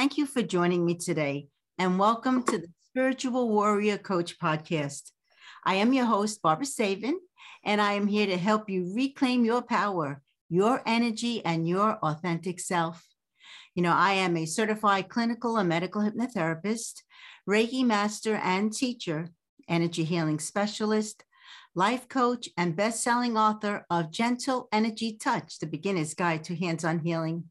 Thank you for joining me today, and welcome to the Spiritual Warrior Coach podcast. I am your host, Barbara Savin, and I am here to help you reclaim your power, your energy, and your authentic self. You know, I am a certified clinical and medical hypnotherapist, Reiki master and teacher, energy healing specialist, life coach, and best-selling author of Gentle Energy Touch: The Beginner's Guide to Hands-on Healing.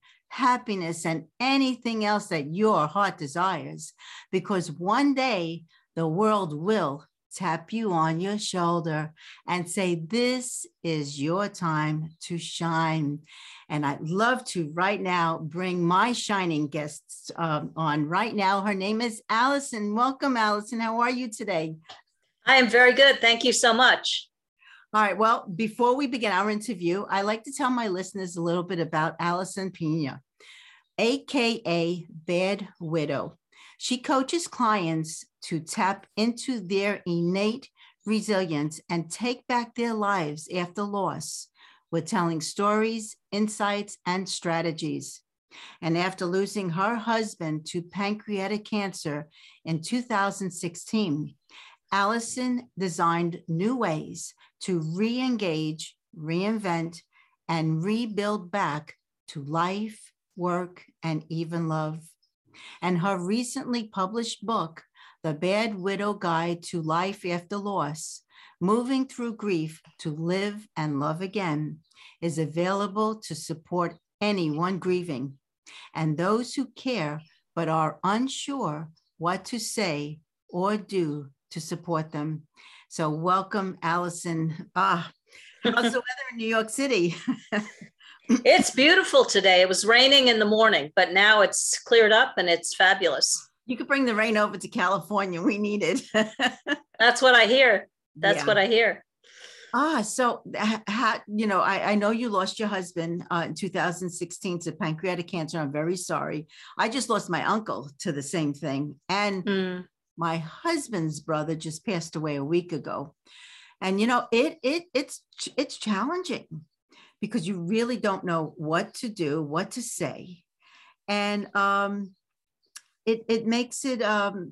happiness, and anything else that your heart desires. Because one day the world will tap you on your shoulder and say, This is your time to shine. And I'd love to right now bring my shining guests um, on right now. Her name is Alison. Welcome, Alison. How are you today? I am very good. Thank you so much. All right. Well, before we begin our interview, I like to tell my listeners a little bit about Alison Pena, AKA Bad Widow. She coaches clients to tap into their innate resilience and take back their lives after loss with telling stories, insights, and strategies. And after losing her husband to pancreatic cancer in 2016, Alison designed new ways to re engage, reinvent, and rebuild back to life, work, and even love. And her recently published book, The Bad Widow Guide to Life After Loss Moving Through Grief to Live and Love Again, is available to support anyone grieving and those who care but are unsure what to say or do to support them. So, welcome, Alison. Ah, how's the weather in New York City? it's beautiful today. It was raining in the morning, but now it's cleared up and it's fabulous. You could bring the rain over to California. We need it. That's what I hear. That's yeah. what I hear. Ah, so ha, you know, I, I know you lost your husband uh, in 2016 to pancreatic cancer. I'm very sorry. I just lost my uncle to the same thing, and mm my husband's brother just passed away a week ago. And you know it it it's it's challenging because you really don't know what to do what to say. And um it it makes it um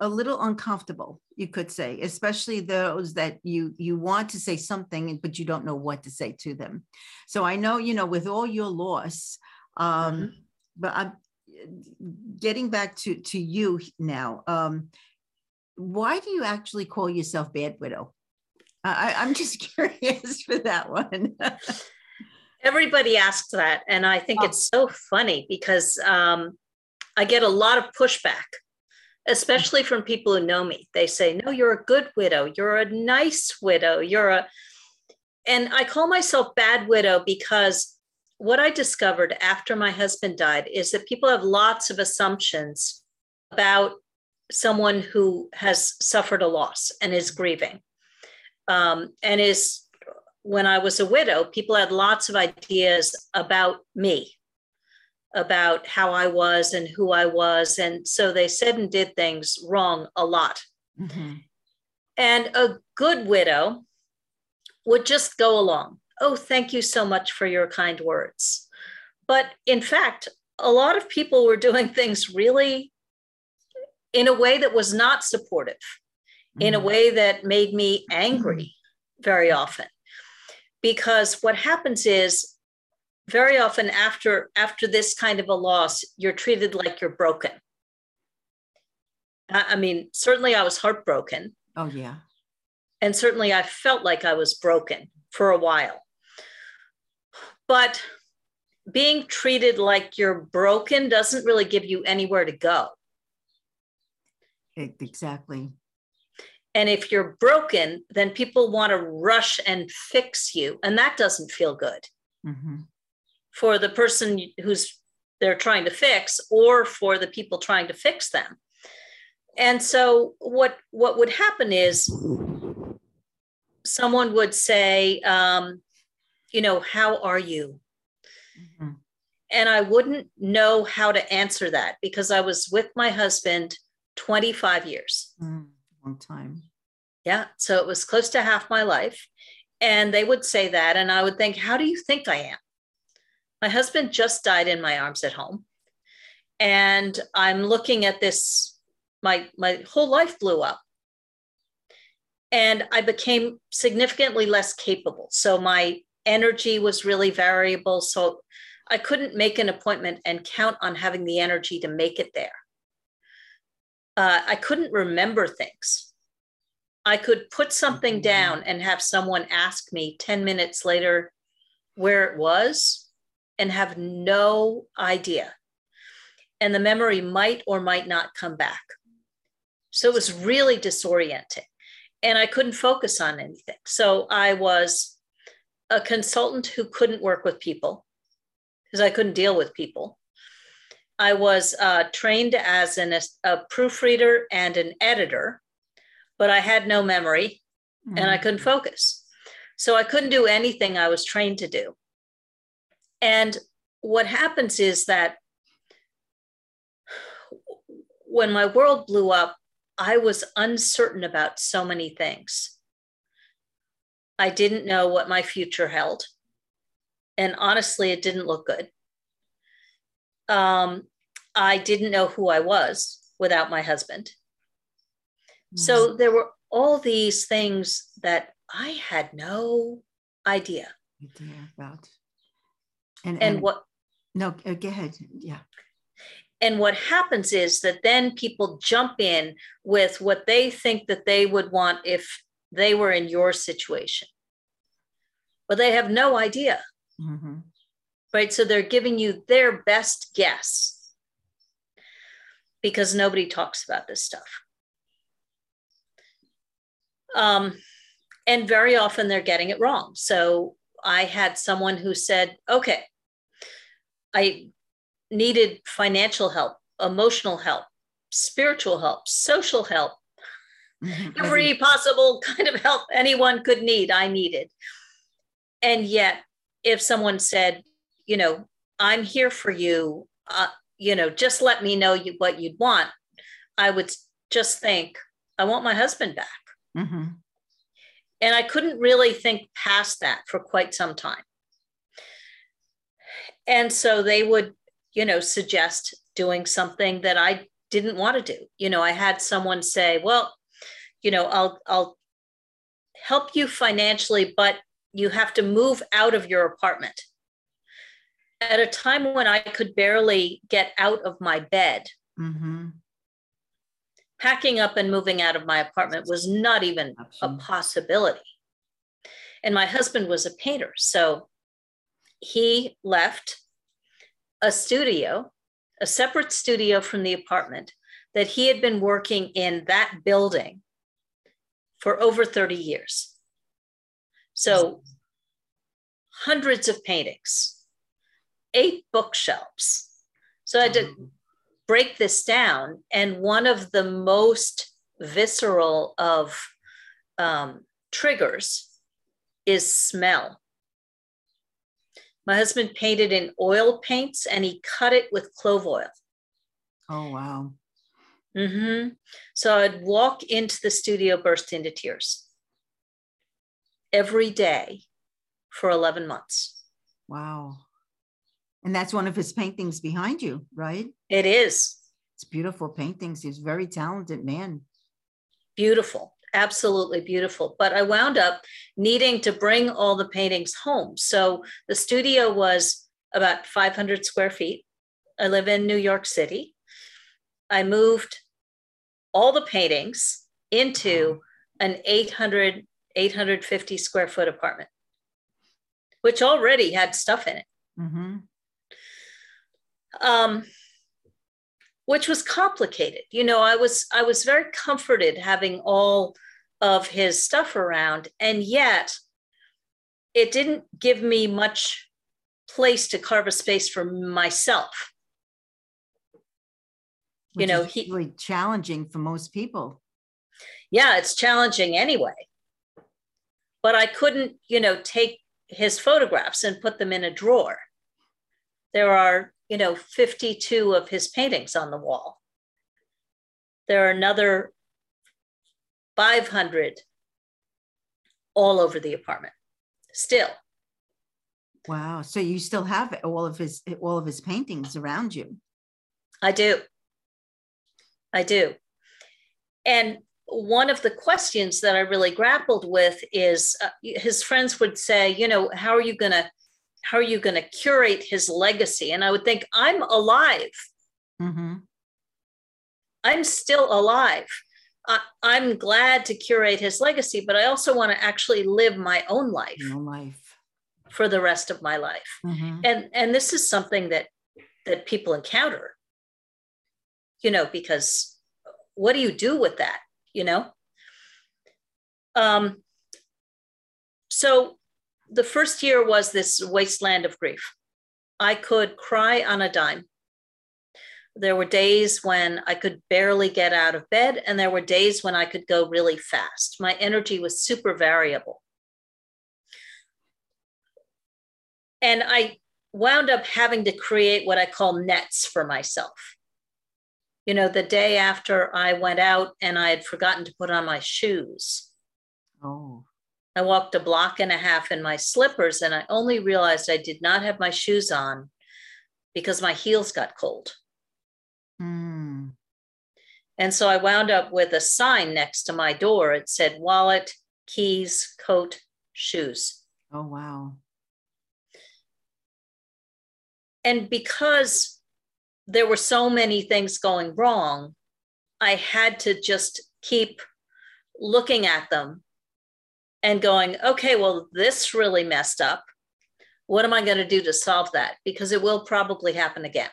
a little uncomfortable you could say especially those that you you want to say something but you don't know what to say to them. So i know you know with all your loss um mm-hmm. but i'm getting back to to you now um why do you actually call yourself bad widow? I, i'm just curious for that one. Everybody asks that and i think oh. it's so funny because um i get a lot of pushback especially from people who know me. They say no you're a good widow. You're a nice widow. You're a and i call myself bad widow because what I discovered after my husband died is that people have lots of assumptions about someone who has suffered a loss and is grieving. Um, and is, when I was a widow, people had lots of ideas about me, about how I was and who I was. And so they said and did things wrong a lot. Mm-hmm. And a good widow would just go along oh, thank you so much for your kind words. But in fact, a lot of people were doing things really in a way that was not supportive, mm-hmm. in a mm-hmm. way that made me angry very often. Because what happens is very often after after this kind of a loss, you're treated like you're broken. I mean, certainly I was heartbroken. Oh, yeah. And certainly I felt like I was broken for a while. But being treated like you're broken doesn't really give you anywhere to go. Exactly. And if you're broken, then people want to rush and fix you. And that doesn't feel good mm-hmm. for the person who's they're trying to fix or for the people trying to fix them. And so what what would happen is someone would say, um, you know, how are you? Mm-hmm. And I wouldn't know how to answer that because I was with my husband 25 years. Mm, long time. Yeah. So it was close to half my life. And they would say that. And I would think, how do you think I am? My husband just died in my arms at home. And I'm looking at this, my, my whole life blew up. And I became significantly less capable. So my energy was really variable. So I couldn't make an appointment and count on having the energy to make it there. Uh, I couldn't remember things. I could put something mm-hmm. down and have someone ask me 10 minutes later where it was and have no idea. And the memory might or might not come back. So it was really disorienting. And I couldn't focus on anything. So I was a consultant who couldn't work with people because I couldn't deal with people. I was uh, trained as an, a proofreader and an editor, but I had no memory mm-hmm. and I mm. couldn't focus. So I couldn't do anything I was trained to do. And what happens is that when my world blew up, I was uncertain about so many things. I didn't know what my future held. And honestly, it didn't look good. Um, I didn't know who I was without my husband. So there were all these things that I had no idea. Idea about. And, and, and what? No, uh, go ahead. Yeah. And what happens is that then people jump in with what they think that they would want if they were in your situation. But they have no idea. Mm-hmm. Right. So they're giving you their best guess because nobody talks about this stuff. Um, and very often they're getting it wrong. So I had someone who said, okay, I needed financial help, emotional help, spiritual help, social help. Every possible kind of help anyone could need, I needed. And yet, if someone said, you know, I'm here for you, uh, you know, just let me know you, what you'd want, I would just think, I want my husband back. Mm-hmm. And I couldn't really think past that for quite some time. And so they would, you know, suggest doing something that I didn't want to do. You know, I had someone say, well, you know, I'll, I'll help you financially, but you have to move out of your apartment at a time when I could barely get out of my bed. Mm-hmm. Packing up and moving out of my apartment was not even a possibility. And my husband was a painter. So he left a studio, a separate studio from the apartment that he had been working in that building for over 30 years. So hundreds of paintings eight bookshelves. So I had to mm-hmm. break this down. And one of the most visceral of um, triggers is smell. My husband painted in oil paints and he cut it with clove oil. Oh, wow. Mm-hmm. So I'd walk into the studio, burst into tears every day for 11 months. Wow. And that's one of his paintings behind you, right? It is. It's beautiful paintings. He's a very talented man. Beautiful, absolutely beautiful. But I wound up needing to bring all the paintings home. So the studio was about 500 square feet. I live in New York City. I moved all the paintings into an 800 850 square foot apartment which already had stuff in it. Mm-hmm. um, which was complicated. You know i was i was very comforted having all of his stuff around and yet it didn't give me much place to carve a space for myself which you know he really challenging for most people. Yeah it's challenging anyway. But i couldn't you know take his photographs and put them in a drawer. There are you know 52 of his paintings on the wall. There are another 500 all over the apartment still. Wow so you still have all of his all of his paintings around you? I do I do. And one of the questions that I really grappled with is uh, his friends would say, you know, how are you going to how are you going to curate his legacy? And I would think, I'm alive. Mm-hmm. I'm still alive. I, am glad to curate his legacy, but I also want to actually live my own life, Your life. for the rest of my life. Mm-hmm. And and this is something that that people encounter you know, because what do you do with that, you know? Um, so the first year was this wasteland of grief. I could cry on a dime. There were days when I could barely get out of bed, and there were days when I could go really fast. My energy was super variable. And I wound up having to create what I call nets for myself you know, the day after I went out and I had forgotten to put on my shoes. Oh. I walked a block and a half in my slippers and I only realized I did not have my shoes on because my heels got cold. Mm. And so I wound up with a sign next to my door. It said wallet, keys, coat, shoes. Oh, wow. And because there were so many things going wrong. I had to just keep looking at them and going, okay, well, this really messed up. What am I going to do to solve that? Because it will probably happen again.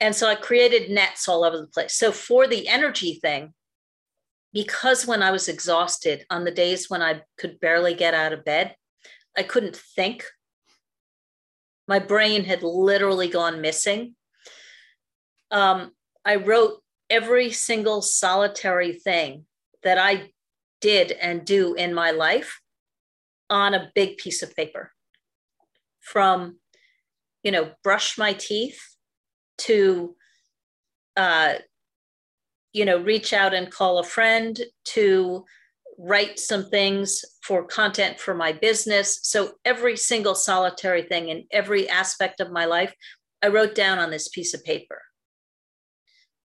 And so I created nets all over the place. So for the energy thing, because when I was exhausted on the days when I could barely get out of bed, I couldn't think my brain had literally gone missing. Um, I wrote every single solitary thing that I did and do in my life on a big piece of paper from you know brush my teeth to uh, you know reach out and call a friend to write some things for content for my business. So every single solitary thing in every aspect of my life, I wrote down on this piece of paper.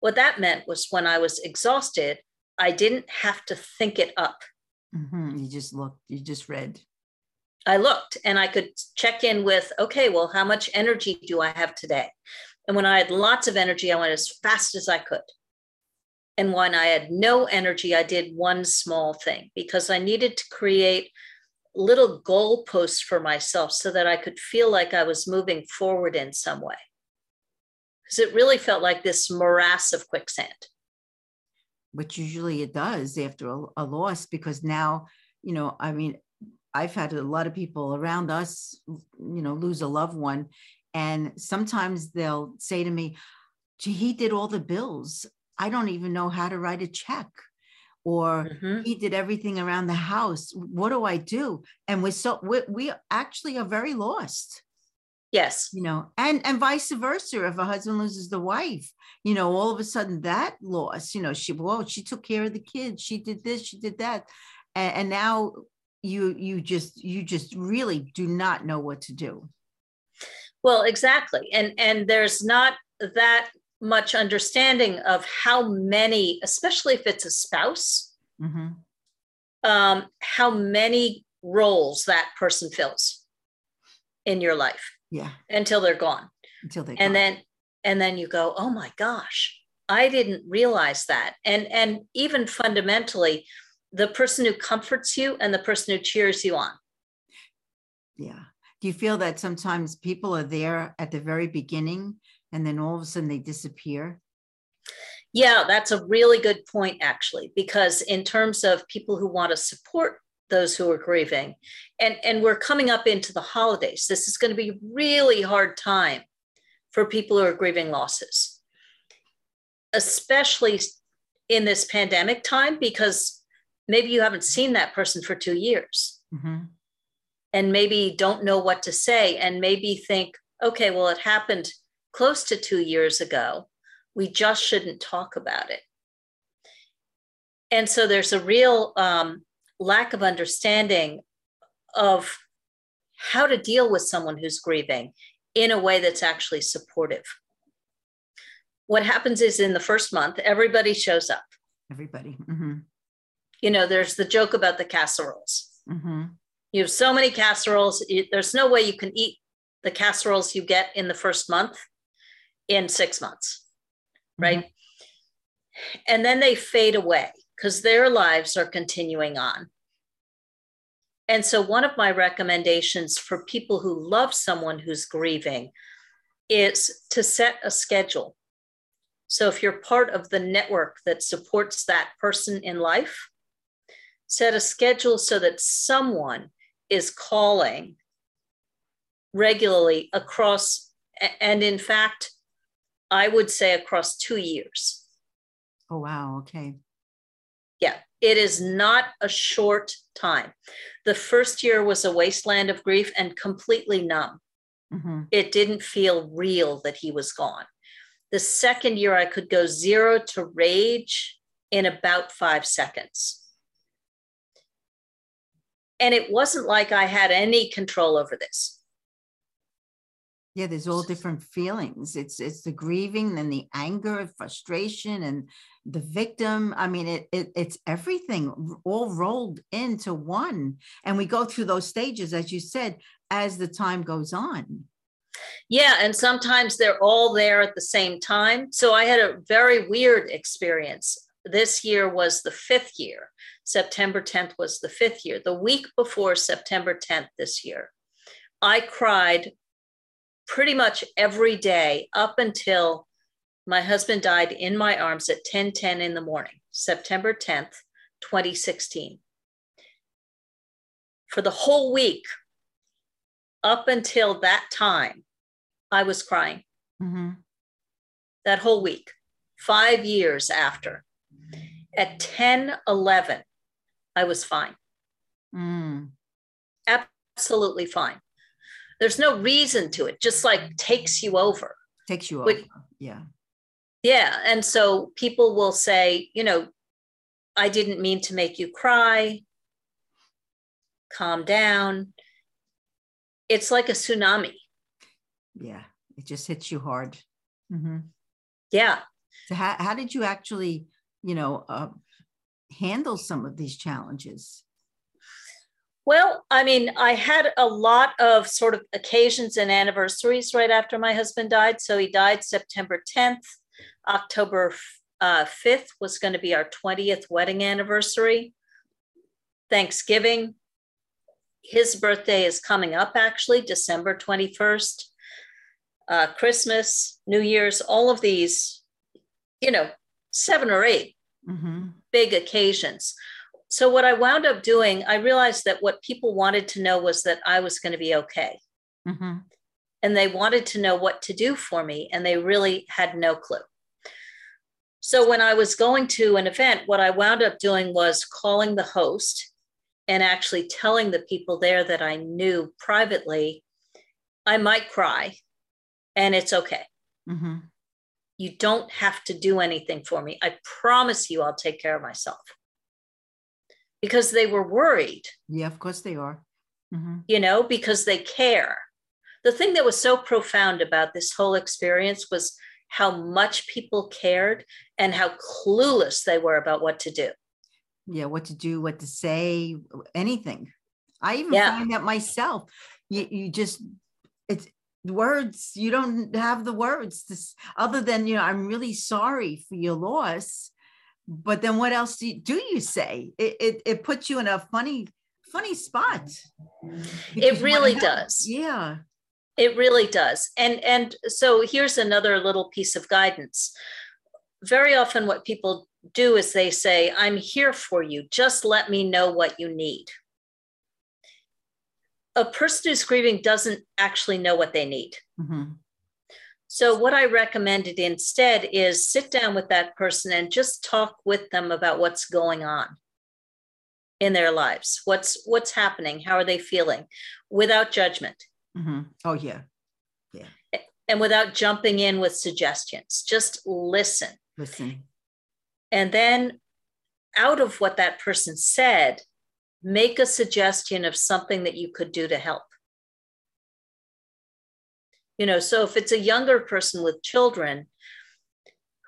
What that meant was when I was exhausted, I didn't have to think it up. Mm-hmm. You just looked, you just read. I looked and I could check in with, okay, well, how much energy do I have today? And when I had lots of energy, I went as fast as I could. And when I had no energy, I did one small thing because I needed to create little goalposts for myself so that I could feel like I was moving forward in some way. Because it really felt like this morass of quicksand. Which usually it does after a, a loss, because now, you know, I mean, I've had a lot of people around us, you know, lose a loved one. And sometimes they'll say to me, gee, he did all the bills. I don't even know how to write a check. Or mm-hmm. he did everything around the house. What do I do? And we're so we, we actually are very lost. Yes. You know, and and vice versa. If a husband loses the wife, you know, all of a sudden that loss, you know, she well, she took care of the kids, she did this, she did that. And, and now you you just you just really do not know what to do. Well, exactly. And and there's not that much understanding of how many, especially if it's a spouse, mm-hmm. um, how many roles that person fills in your life. Yeah. Until they're gone. Until they and then and then you go oh my gosh i didn't realize that and and even fundamentally the person who comforts you and the person who cheers you on yeah do you feel that sometimes people are there at the very beginning and then all of a sudden they disappear? Yeah that's a really good point actually because in terms of people who want to support those who are grieving and and we're coming up into the holidays this is going to be a really hard time for people who are grieving losses. Especially in this pandemic time because maybe you haven't seen that person for two years. Mm-hmm. and maybe don't know what to say and maybe think okay well it happened close to two years ago we just shouldn't talk about it and so there's a real um, lack of understanding of how to deal with someone who's grieving in a way that's actually supportive. What happens is in the first month, everybody shows up. Everybody. Mm-hmm. You know, there's the joke about the casseroles. Mm-hmm. You have so many casseroles, there's no way you can eat the casseroles you get in the first month in six months, right? Mm-hmm. And then they fade away because their lives are continuing on. And so, one of my recommendations for people who love someone who's grieving is to set a schedule. So, if you're part of the network that supports that person in life, set a schedule so that someone is calling regularly across, and in fact, I would say across two years. Oh, wow. Okay. Yeah, it is not a short time. The first year was a wasteland of grief and completely numb. Mm-hmm. It didn't feel real that he was gone. The second year, I could go zero to rage in about five seconds. And it wasn't like I had any control over this yeah there's all different feelings. It's it's the grieving and the anger frustration and the victim. I mean it, it it's everything all rolled into one. And we go through those stages as you said as the time goes on. Yeah and sometimes they're all there at the same time. So i had a very weird experience. This year was the fifth year. September 10th was the fifth year. The week before september 10th this year I cried pretty much every day up until my husband died in my arms at 10 10 in the morning, September 10th, 2016. For the whole week, up until that time, I was crying. Mm-hmm. That whole week, five years after. At 10 11, I was fine. Mm. Absolutely fine. There's no reason to it, just like takes you over. Takes you over. Yeah. Yeah. And so people will say, you know, I didn't mean to make you cry. Calm down. It's like a tsunami. Yeah. It just hits you hard. Mm-hmm. Yeah. So, how, how did you actually, you know, uh, handle some of these challenges? Well, I mean, I had a lot of sort of occasions and anniversaries right after my husband died. So he died September 10th. October uh, 5th was going to be our 20th wedding anniversary. Thanksgiving. His birthday is coming up, actually, December 21st. Uh, Christmas, New Year's, all of these, you know, seven or 8 mm-hmm. big occasions so what I wound up doing, I realized that what people wanted to know was that I was going to be okay. Mm-hmm. And they wanted to know what to do for me, and they really had no clue. So when I was going to an event, what I wound up doing was calling the host and actually telling the people there that I knew privately, I might cry and it's okay. Mm-hmm. You don't have to do anything for me. I promise you, I'll take care of myself because they were worried. Yeah, of course they are. Mm-hmm. You know, because they care. The thing that was so profound about this whole experience was how much people cared and how clueless they were about what to do. Yeah, what to do, what to say, anything. I even yeah. find that myself. You, you just it's words you don't have the words to, other than you know i'm really sorry for your loss but then what else do you, do you say? It, it, it puts you in a funny funny spot. It really does. yeah. It really does. And and so here's another little piece of guidance. Very often what people do is they say i'm here for you. Just let me know what you need. A person who's grieving doesn't actually know what they need. Mm-hmm. So, what I recommended instead is sit down with that person and just talk with them about what's going on in their lives. What's what's happening? How are they feeling? Without judgment. Mm-hmm. Oh yeah, yeah. And without jumping in with suggestions, just listen. Listen. And then, out of what that person said, make a suggestion of something that you could do to help. You know, so if it's a younger person with children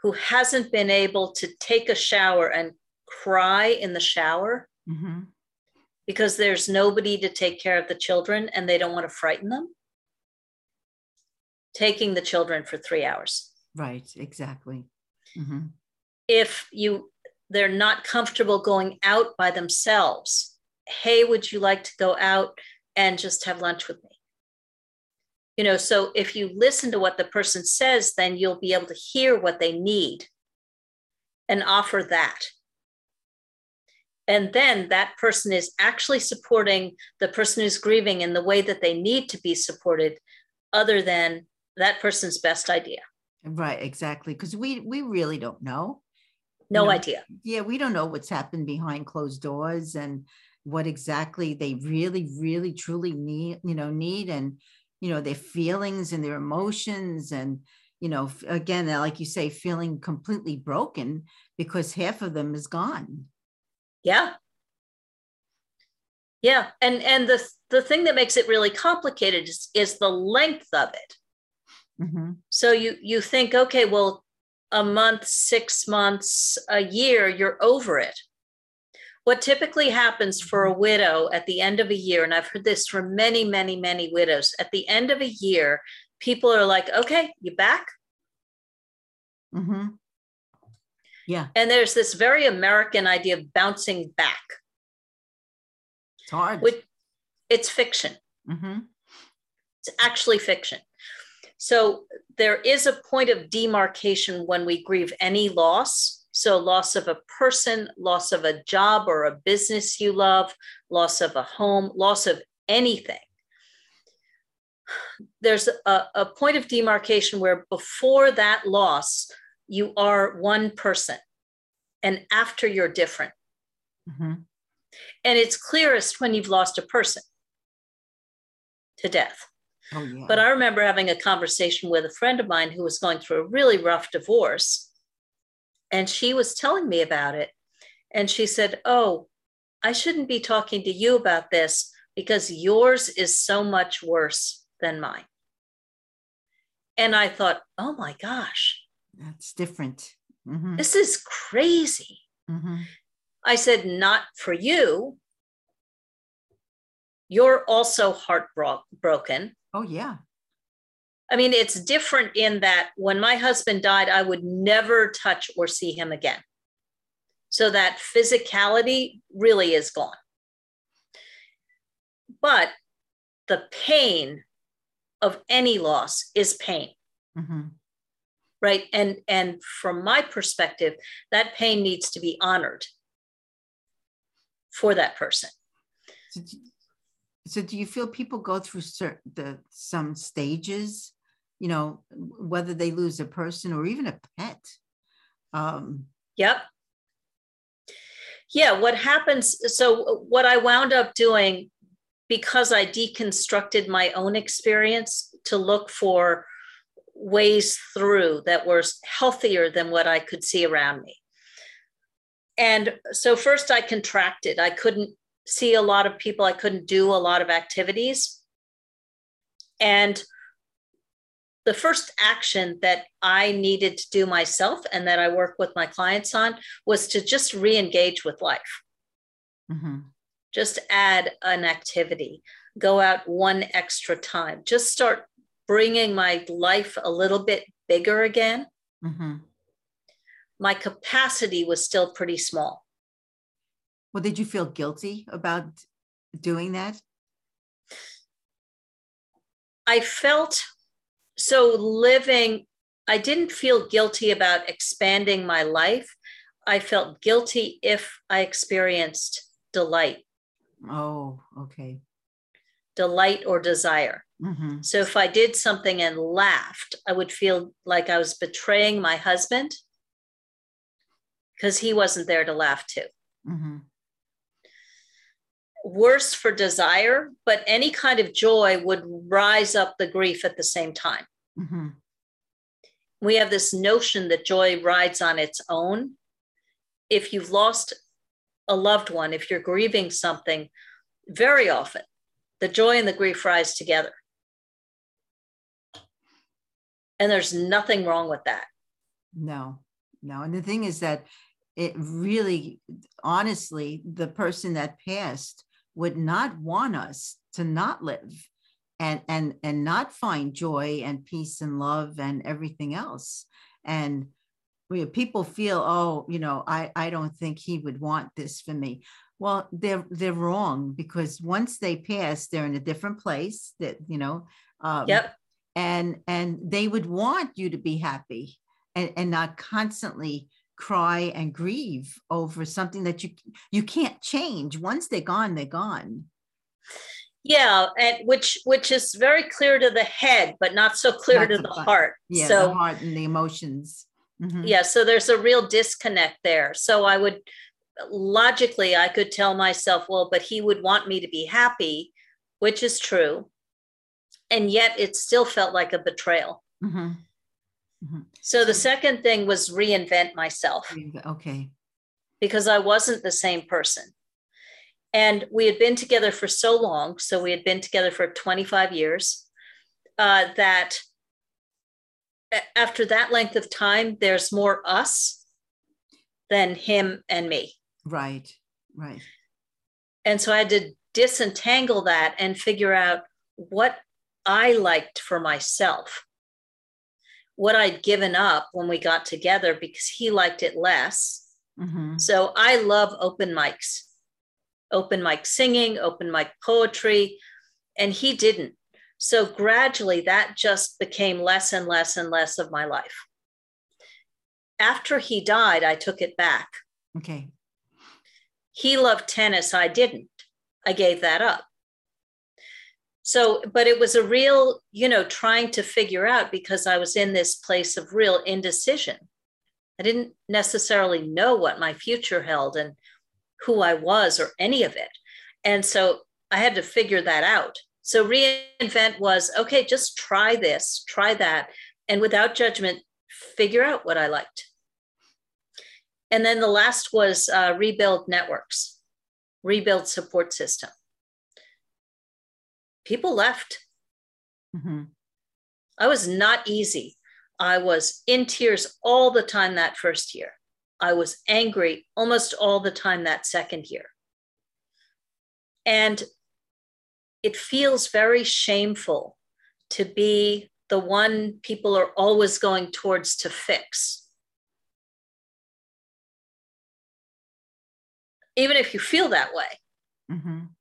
who hasn't been able to take a shower and cry in the shower mm-hmm. because there's nobody to take care of the children and they don't want to frighten them, taking the children for three hours. Right, exactly. Mm-hmm. If you they're not comfortable going out by themselves hey, would you like to go out and just have lunch with me? You know, so if you listen to what the person says, then you'll be able to hear what they need and offer that. And then that person is actually supporting the person who's grieving in the way that they need to be supported, other than that person's best idea. Right, exactly. Because we we really don't know. No you know, idea. Yeah, we don't know what's happened behind closed doors and what exactly they really really truly need you know need and you know their feelings and their emotions and you know again like you say feeling completely broken because half of them is gone. Yeah. Yeah and and the the thing that makes it really complicated is, is the length of it. Mm-hmm. so you you think okay well a month six months a year you're over it what typically happens for a widow at the end of a year, and I've heard this from many, many, many widows, at the end of a year, people are like, okay, you back? Mm-hmm. Yeah. And there's this very American idea of bouncing back. It's hard. Which, it's fiction. Mm-hmm. It's actually fiction. So there is a point of demarcation when we grieve any loss so, loss of a person, loss of a job or a business you love, loss of a home, loss of anything. There's a, a point of demarcation where before that loss, you are one person, and after you're different. Mm-hmm. And it's clearest when you've lost a person to death. Oh, yeah. But I remember having a conversation with a friend of mine who was going through a really rough divorce and she was telling me about it. And she said, Oh, I shouldn't be talking to you about this because yours is so much worse than mine. And I thought, Oh my gosh. That's different. Mm-hmm. This is crazy. Mm-hmm. I said, Not for you. You're also heartbroken. Oh, yeah. I mean, it's different in that when my husband died, I would never touch or see him again. So that physicality really is gone. But the pain of any loss is pain. Mm-hmm. Right. And and from my perspective, that pain needs to be honored for that person. So do you feel people go through certain the some stages you know, whether they lose a person or even a pet. Um, yep. Yeah, what happens? So, what I wound up doing because I deconstructed my own experience to look for ways through that were healthier than what I could see around me. And so, first, I contracted. I couldn't see a lot of people, I couldn't do a lot of activities. And the first action that I needed to do myself and that I work with my clients on was to just re engage with life. Mm-hmm. Just add an activity, go out one extra time, just start bringing my life a little bit bigger again, Mm-hmm. my capacity was still pretty small. Well, did you feel guilty about doing that? I felt so living, I didn't feel guilty about expanding my life. I felt guilty if I experienced delight, Oh, okay. delight or desire. Mm-hmm. So if I did something and laughed, I would feel like I was betraying my husband because he wasn't there to laugh too. Mm-hmm. Worse for desire, but any kind of joy would rise up the grief at the same time. Mm-hmm. We have this notion that joy rides on its own. If you've lost a loved one, if you're grieving something, very often the joy and the grief rise together. And there's nothing wrong with that. No, no. And the thing is that it really, honestly, the person that passed would not want us to not live and and and not find joy and peace and love and everything else. And we people feel, oh, you know, I I don't think he would want this for me. Well, they're they're wrong because once they pass, they're in a different place. That you know, um, Yep. and and they would want you to be happy and, and not constantly cry and grieve over something that you you can't change. Once they're gone they're gone. Yeah, and which which is very clear to the head, but not so clear Not to the bu- heart. yeah so the heart and the emotions. Mhm. yeah so there's a real disconnect there. So i would logically i could tell myself well but he would want me to be happy which is true. And yet it still felt like a betrayal. Mhm. So the second thing was reinvent myself. Okay. Because i wasn't the same person. And we had been together for so long so we had been together for 25 years uh, that after that length of time there's more us than him and me. Right right. And so i had to disentangle that and figure out what i liked for myself what i'd given up when we got together because he liked it less Mhm. so I love open mics, open mic singing, open mic poetry, and he didn't. So gradually that just became less and less and less of my life. After he died, I took it back. okay He loved tennis, I didn't. I gave that up. So, but it was a real, you know, trying to figure out because I was in this place of real indecision. I didn't necessarily know what my future held and who I was or any of it. And so I had to figure that out. So reinvent was okay, just try this, try that, and without judgment, figure out what I liked. And then the last was uh, rebuild networks, rebuild support system. People left. Mhm. I was not easy. I was in tears all the time that first year. I was angry almost all the time that second year. And it feels very shameful to be the one people are always going towards to fix. Even if you feel that way, Mhm.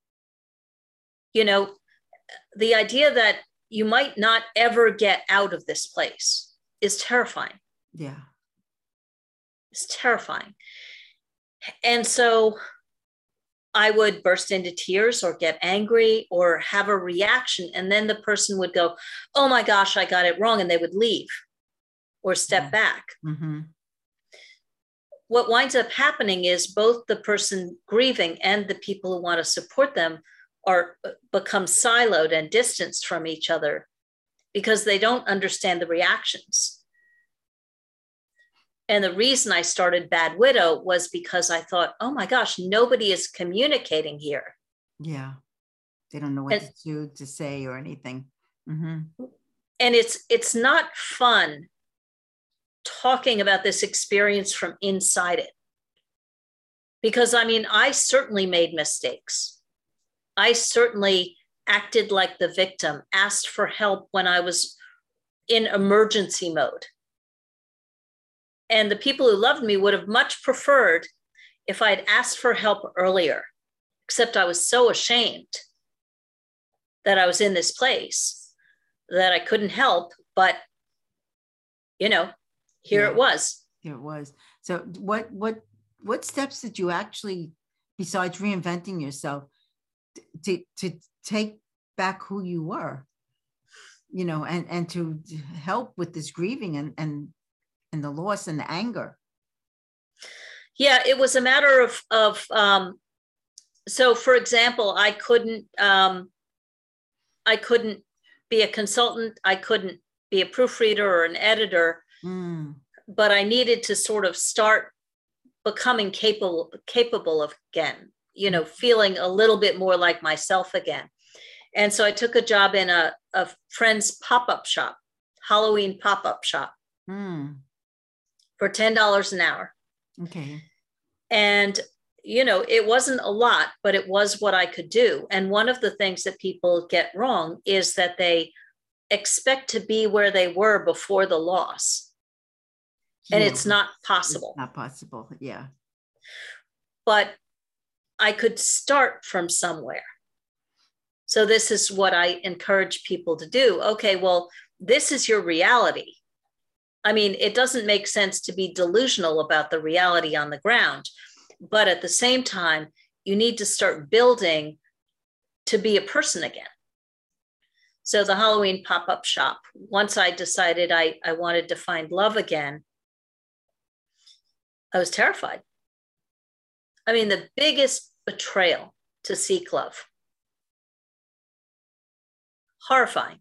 you know, the idea that you might not ever get out of this place is terrifying. yeah It's terrifying. And so I would burst into tears or get angry or have a reaction. And then the person would go, Oh my gosh, I got it wrong. And they would leave or step Yeah. back. Mhm. What winds up happening is both the person grieving and the people who want to support them are become siloed and distanced from each other because they don't understand the reactions. And the reason I started Bad Widow was because I thought, oh my gosh, nobody is communicating here. yeah they don't know what And- to do to say or anything Mhm. And it's it's not fun talking about this experience from inside it. Because I mean, I certainly made mistakes. I certainly acted like the victim, asked for help when I was in emergency mode. And the people who loved me would have much preferred if I had asked for help earlier, except I was so ashamed that I was in this place that I couldn't help. But, you know, here yeah. it was. Here it was. So what what what steps did you actually, besides reinventing yourself, to to take back who you were? You know, and and to help with this grieving and and and the loss and the anger. Yeah, it was a matter of of um, so for example, I couldn't um, I couldn't be a consultant, I couldn't be a proofreader or an editor, mm. but I needed to sort of start becoming capable capable of again, you know, feeling a little bit more like myself again. And so I took a job in a, a friend's pop-up shop, Halloween pop-up shop mm. for $10 an hour. Okay. And you know, it wasn't a lot, but it was what I could do. And one of the things that people get wrong is that they expect to be where they were before the loss. And it's not possible. It's not possible. Yeah. But I could start from somewhere. So, this is what I encourage people to do. Okay, well, this is your reality. I mean, it doesn't make sense to be delusional about the reality on the ground but at the same time, you need to start building to be a person again. So the Halloween pop up shop, once I decided I, I wanted to find love again, I was terrified. I mean, the biggest betrayal to seek love. Horrifying.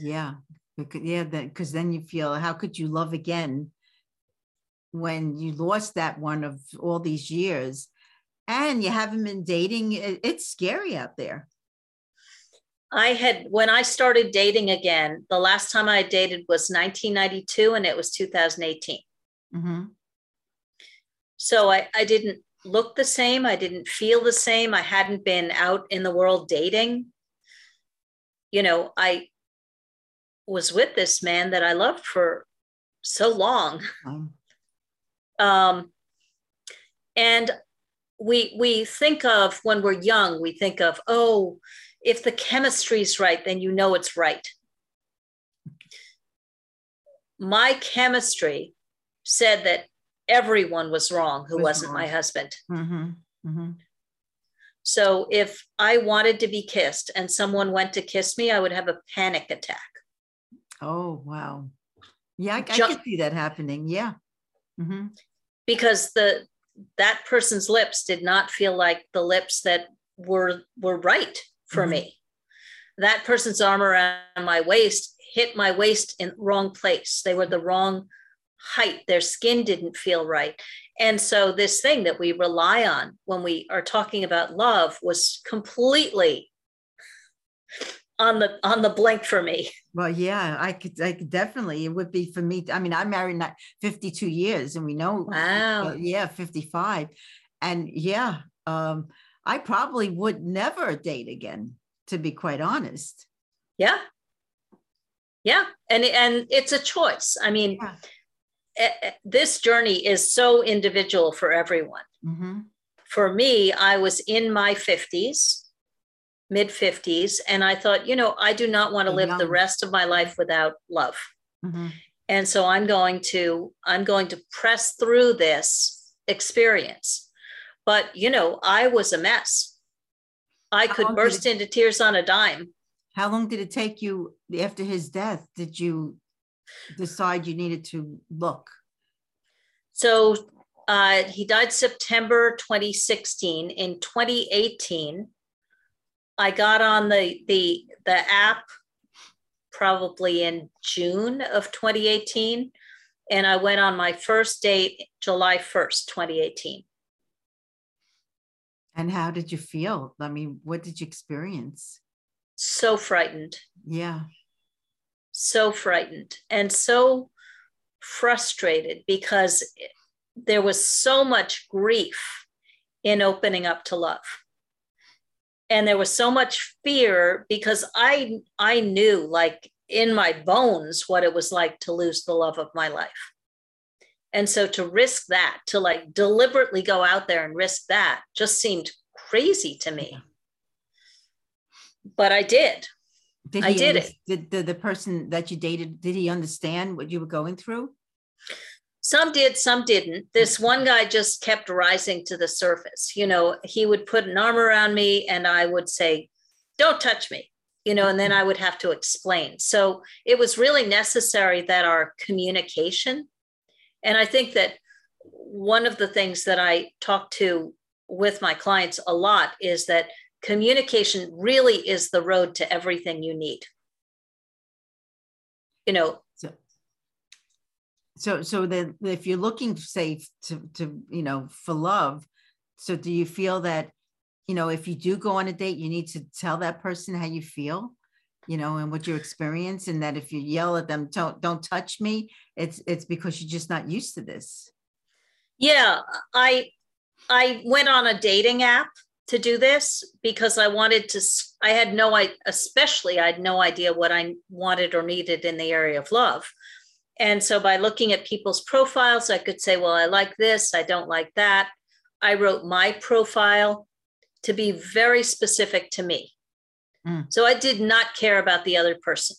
Yeah. Yeah, because then you feel, how could you love again when you lost that one of all these years and you haven't been dating it's scary out there i had when i started dating again the last time i dated was 1992 and it was 2018 mm-hmm. so I, I didn't look the same. I didn't feel the same. I hadn't been out in the world dating. You know i was with this man that i loved for so long. Um, and we we think of when we're young, we think of, oh, if the chemistry's right, then you know it's right. My chemistry said that everyone was wrong who was not my husband. Mm-hmm. Mm-hmm. So if I wanted to be kissed and someone went to kiss me, I would have a panic attack. Oh, wow. Yeah, I, I can see that happening. Yeah. Mm-hmm. Because the that person's lips did not feel like the lips that were were right for mm-hmm. me. That person's arm around my waist hit my waist in wrong place. They were the wrong height. Their skin didn't feel right. And so this thing that we rely on when we are talking about love was completely on the on the blink for me. Well, yeah, I could, I could definitely. It would be for me. I mean, I'm married not 52 years, and we know. Wow. Uh, yeah, 55, and yeah, um, I probably would never date again, to be quite honest. Yeah. Yeah, and and it's a choice. I mean, yeah. This journey is so individual for everyone. Mm-hmm. For me, I was in my 50s mid 50s and i thought you know i do not want to live young. the rest of my life without love mm-hmm. and so i'm going to i'm going to press through this experience but you know i was a mess i how could burst it, into tears on a dime how long did it take you after his death did you decide you needed to look so uh, he died september 2016 in 2018 I got on the the the app probably in June of 2018 and I went on my first date July 1st, 2018. And how did you feel? I mean, what did you experience? So frightened. Yeah. So frightened and so frustrated because there was so much grief in opening up to love. And there was so much fear because i i knew like in my bones what it was like to lose the love of my life. And so to risk that to like deliberately go out there and risk that just seemed crazy to me. But i did, did i did it. did the, the person that you dated did he understand what you were going through? Some did some didn't. This one guy just kept rising to the surface. You know he would put an arm around me and i would say don't touch me you know and then i would have to explain. So it was really necessary that our communication and i think that one of the things that i talk to with my clients a lot is that communication really is the road to everything you need. You know so so then if you're looking say to to you know for love so do you feel that you know if you do go on a date you need to tell that person how you feel you know and what you experience and that if you yell at them don't don't touch me it's it's because you're just not used to this. Yeah i i went on a dating app to do this because i wanted to i had no i especially i had no idea what i wanted or needed in the area of love and so by looking at people's profiles, I could say, well, I like this, I don't like that. I wrote my profile to be very specific to me. Mm. So I did not care about the other person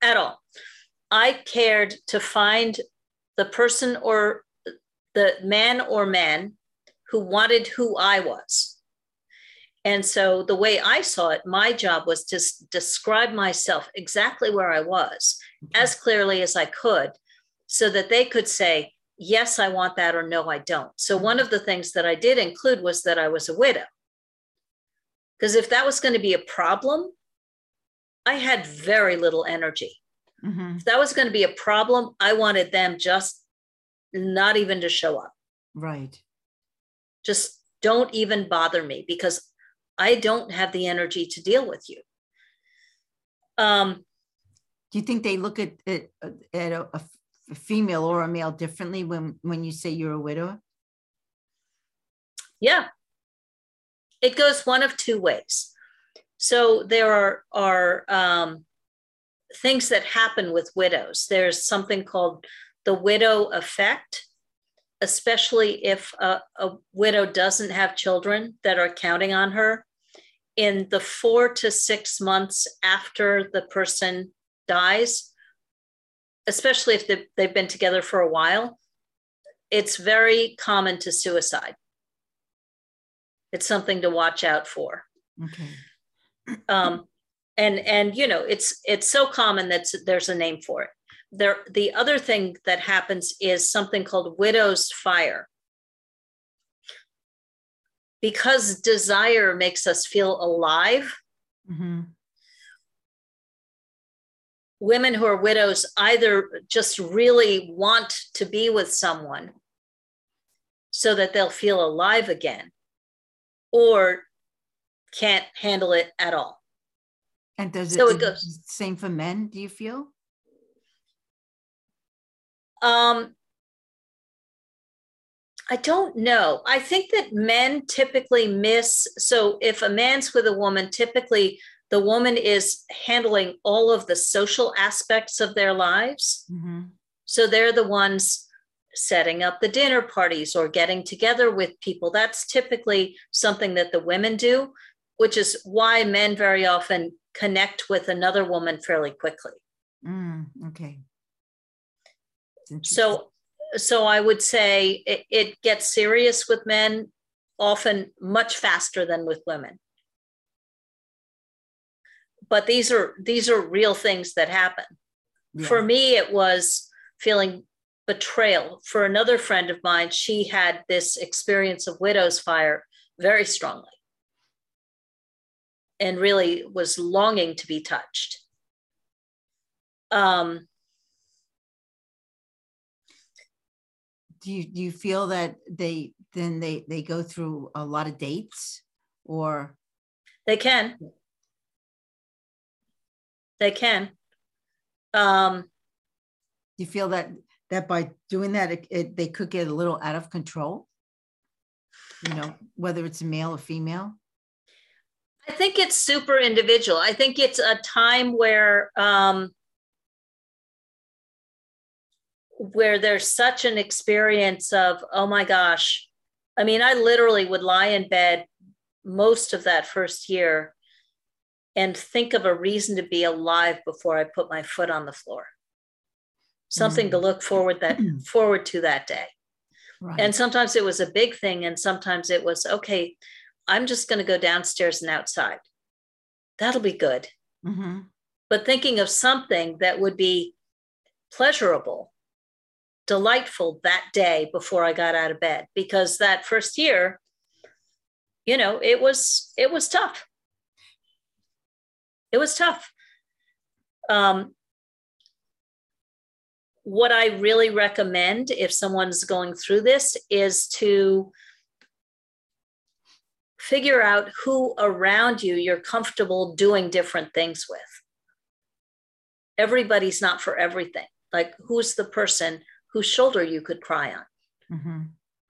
at all. I cared to find the person or the man or man who wanted who I was. And so the way I saw it, my job was to describe myself exactly where I was as clearly as I could so that they could say, yes, I want that, or no, I don't. So one of the things that I did include was that I was a widow. Because if that was going to be a problem, I had very little energy. Mm-hmm. If that was going to be a problem, I wanted them just not even to show up. Right. Just don't even bother me because I don't have the energy to deal with you. Um, Do you think they look at at, at a, a female or a male differently when when you say you're a widow? Yeah, it goes one of two ways. So there are are um, things that happen with widows. There's something called the widow effect, especially if a, a, widow doesn't have children that are counting on her in the four to six months after the person dies, especially if they've been together for a while, it's very common to suicide. It's something to watch out for. Okay. Um, and and you know it's it's so common that there's a name for it. There, the other thing that happens is something called widow's fire because desire makes us feel alive. Mm-hmm. Women who are widows either just really want to be with someone so that they'll feel alive again, or can't handle it at all. And does it, so it goes same for men? Do you feel? Um, I don't know. I think that men typically miss. So if a man's with a woman, typically the woman is handling all of the social aspects of their lives. Mm-hmm. So they're the ones setting up the dinner parties or getting together with people. That's typically something that the women do, which is why men very often connect with another woman fairly quickly. Mm, okay. So so I would say it, it gets serious with men often much faster than with women. But these are these are real things that happen. Yeah. For me, it was feeling betrayal. For another friend of mine, she had this experience of widow's fire very strongly and really was longing to be touched. Um, do you do you feel that they then they they go through a lot of dates or? They can. They can. Um do you feel that that by doing that it, it, they could get a little out of control? You know whether it's a male or female? I think it's super individual. I think it's a time where um, where there's such an experience of oh my gosh. I mean, I literally would lie in bed most of that first year and think of a reason to be alive before I put my foot on the floor. Something mm. to look forward that forward to that day. Right. And sometimes it was a big thing, and sometimes it was okay. I'm just going to go downstairs and outside. That'll be good. Mm-hmm. But thinking of something that would be pleasurable, delightful that day before I got out of bed, because that first year, you know, it was it was tough. It was tough. Um, what I really recommend if someone's going through this is to figure out who around you you're comfortable doing different things with. Everybody's not for everything. Like, who's the person whose shoulder you could cry on? Mm-hmm.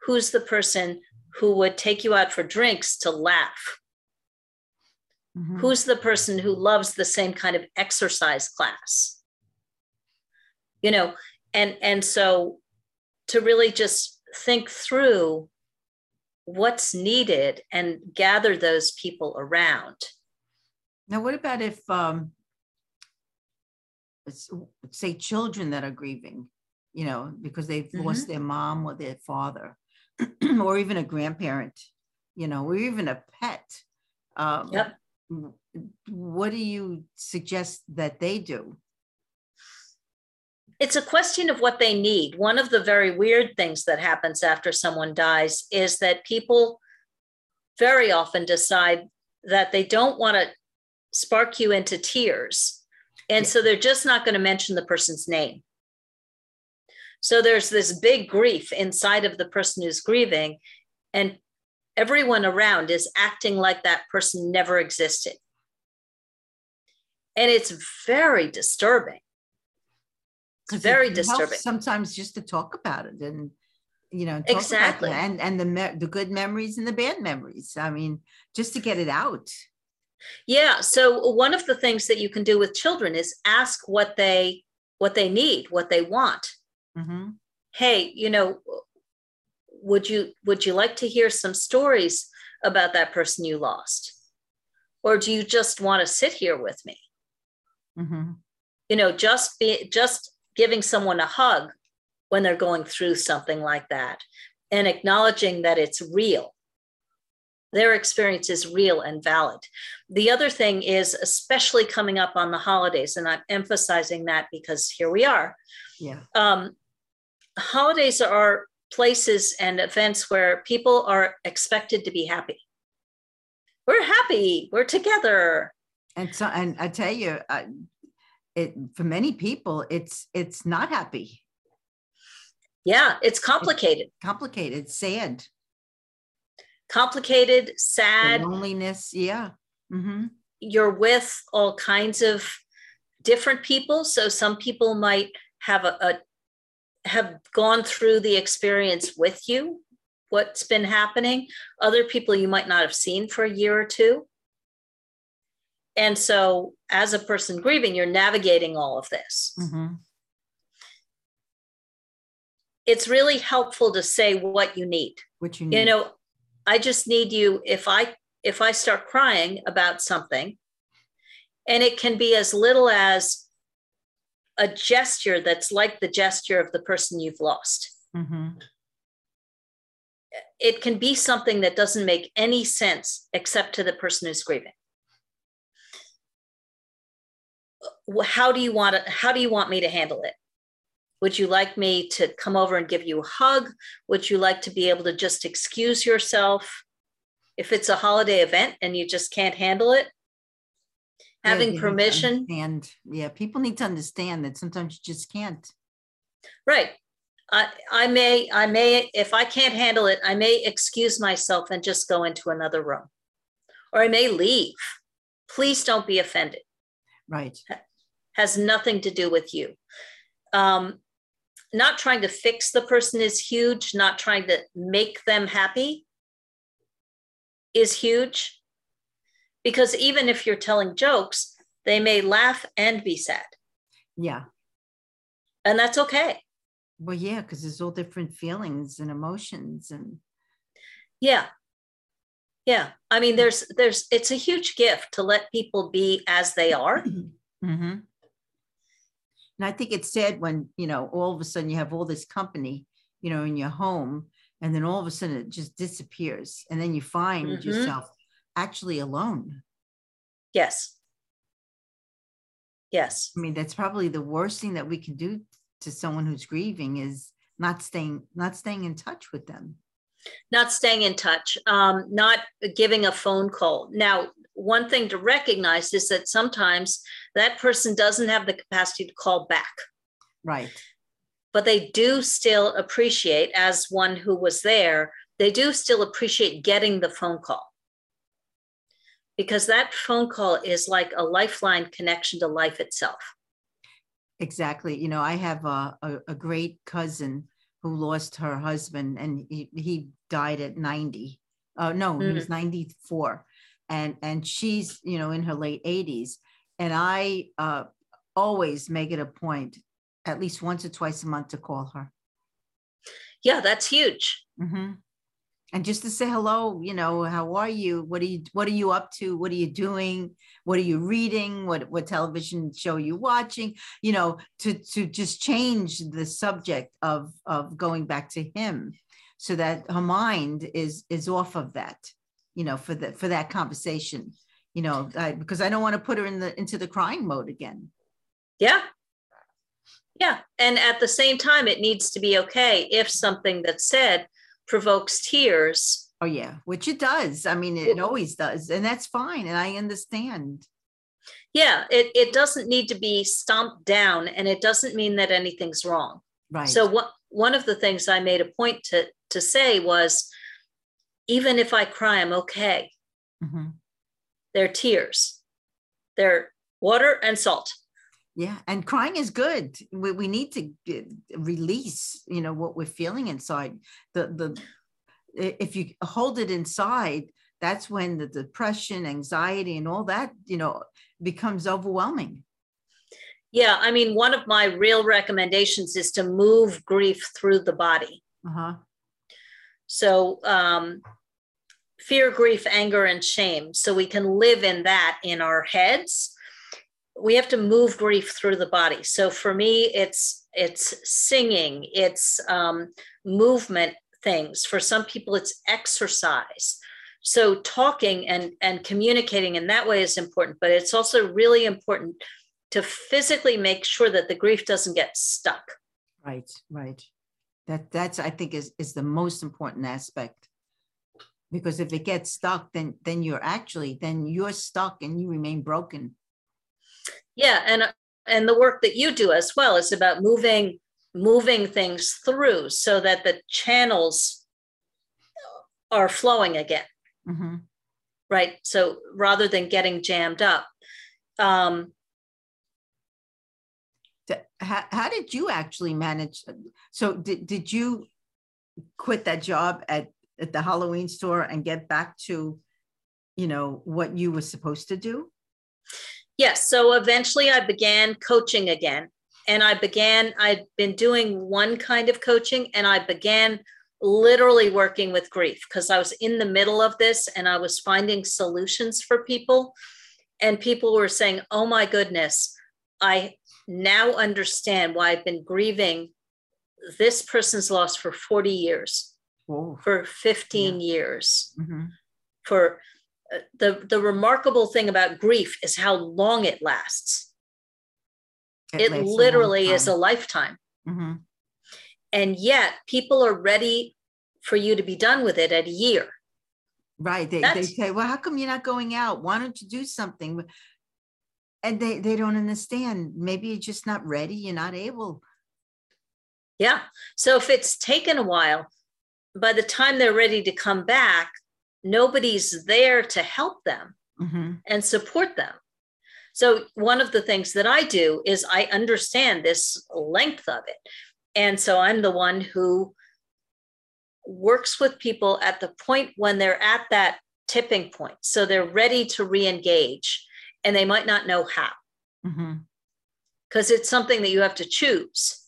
Who's the person who would take you out for drinks to laugh? Mm-hmm. Who's the person who loves the same kind of exercise class? You know, and and so to really just think through what's needed and gather those people around. Now, what about if, um, say, children that are grieving, you know, because they've mm-hmm. lost their mom or their father, or even a grandparent, you know, or even a pet? Um, yep what do you suggest that they do? It's a question of what they need. One of the very weird things that happens after someone dies is that people very often decide that they don't want to spark you into tears. And so they're just not going to mention the person's name. So there's this big grief inside of the person who's grieving. And everyone around is acting like that person never existed. And it's very disturbing. It's very it disturbing. Sometimes just to talk about it and you know exactly and and the me- the good memories and the bad memories. I mean, just to get it out. Yeah. So one of the things that you can do with children is ask what they what they need, what they want. Mm-hmm. Hey, you know, would you would you like to hear some stories about that person you lost or do you just want to sit here with me mm-hmm. you know just be just giving someone a hug when they're going through something like that and acknowledging that it's real their experience is real and valid. The other thing is, especially coming up on the holidays, and I'm emphasizing that because here we are. Yeah. Um, holidays are places and events where people are expected to be happy. We're happy. We're together. And so, and I tell you, uh, it for many people, it's it's not happy. Yeah, it's complicated. It's complicated, sad. Complicated, sad. The loneliness. Yeah. Mm-hmm. You're with all kinds of different people. So some people might have a, a have gone through the experience with you, what's been happening, other people you might not have seen for a year or two. And so, as a person grieving, you're navigating all of this. Mm-hmm. It's really helpful to say what you need. What you need. You know, I just need you if I if I start crying about something, and it can be as little as a gesture that's like the gesture of the person you've lost. Mm-hmm. It can be something that doesn't make any sense except to the person who's grieving. How do you want it? How do you want me to handle it? Would you like me to come over and give you a hug? Would you like to be able to just excuse yourself? If it's a holiday event and you just can't handle it, having permission. and yeah people need to understand that sometimes you just can't. Right. I, I may i may if i can't handle it i may excuse myself and just go into another room. Or i may leave. Please don't be offended. Right. Has nothing to do with you. Um, not trying to fix the person is huge. Not trying to make them happy is huge because even if you're telling jokes, they may laugh and be sad. Yeah. And that's okay. Well, yeah, because there's all different feelings and emotions and yeah. Yeah. I mean, there's there's it's a huge gift to let people be as they are. Mm-hmm. And I think it's sad when, you know, all of a sudden you have all this company, you know, in your home, and then all of a sudden it just disappears. And then you find Mhm. yourself actually alone. Yes. Yes. I mean, that's probably the worst thing that we can do to someone who's grieving is not staying, not staying in touch with them. Not staying in touch, um, not giving a phone call. Now, one thing to recognize is that sometimes that person doesn't have the capacity to call back, Right. but they do still appreciate, as one who was there, they do still appreciate getting the phone call. Because that phone call is like a lifeline connection to life itself. Exactly. You know, I have a, a, a great cousin who lost her husband and he, he died at 90. Uh, no, he was 94. And, and she's, you know, in her late 80s. And I uh, always make it a point, at least once or twice a month, to call her. Yeah, that's huge. Mhm. And just to say hello, you know, how are you? What are you what are you up to? What are you doing? What are you reading? What what television show are you watching? You know, to to just change the subject of of going back to him so that her mind is is off of that, you know, for the for that conversation, you know, I, because I don't want to put her in the into the crying mode again. Yeah. Yeah. And at the same time, it needs to be okay if something that's said provokes tears. Oh yeah, which it does. I mean, it always does, and that's fine, and I understand. Yeah, it, it doesn't need to be stomped down and it doesn't mean that anything's wrong. Right. So what one of the things I made a point to to say was even if I cry, I'm okay. Mhm. They're tears. They're water and salt. Yeah, and crying is good. We, we need to get, release, you know, what we're feeling inside. The the if you hold it inside, that's when the depression, anxiety, and all that, you know, becomes overwhelming. Yeah, I mean, one of my real recommendations is to move grief through the body. Uh-huh. So, um, fear, grief, anger, and shame. So we can live in that in our heads. We have to move grief through the body. So for me, it's it's singing, it's um, movement things. For some people, it's exercise. So talking and and communicating in that way is important, but it's also really important to physically make sure that the grief doesn't get stuck. Right, right. That that's I think is is the most important aspect. Because if it gets stuck, then then you're actually then you're stuck and you remain broken. Yeah and and the work that you do as well is about moving moving things through so that the channels are flowing again Mhm. right so rather than getting jammed up um How, how did you actually manage? So did, did you quit that job at, at the Halloween store and get back to, you know, what you were supposed to do? Yes so eventually i began coaching again and i began i'd been doing one kind of coaching and i began literally working with grief because i was in the middle of this and i was finding solutions for people and people were saying oh my goodness i now understand why i've been grieving this person's loss for 40 years Whoa. for 15 years Mhm. for the the remarkable thing about grief is how long it lasts it a literally is a time. lifetime Mhm. and yet people are ready for you to be done with it at a year Right. They, they say, well, how come you're not going out? Why don't you do something? And they, they don't understand. Maybe you're just not ready. You're not able. yeah so if it's taken a while by the time they're ready to come back nobody's there to help them Mhm. and support them so one of the things that i do is i understand this length of it and so i'm the one who works with people at the point when they're at that tipping point. So they're ready to re engage and they might not know how because mm-hmm. it's something that you have to choose.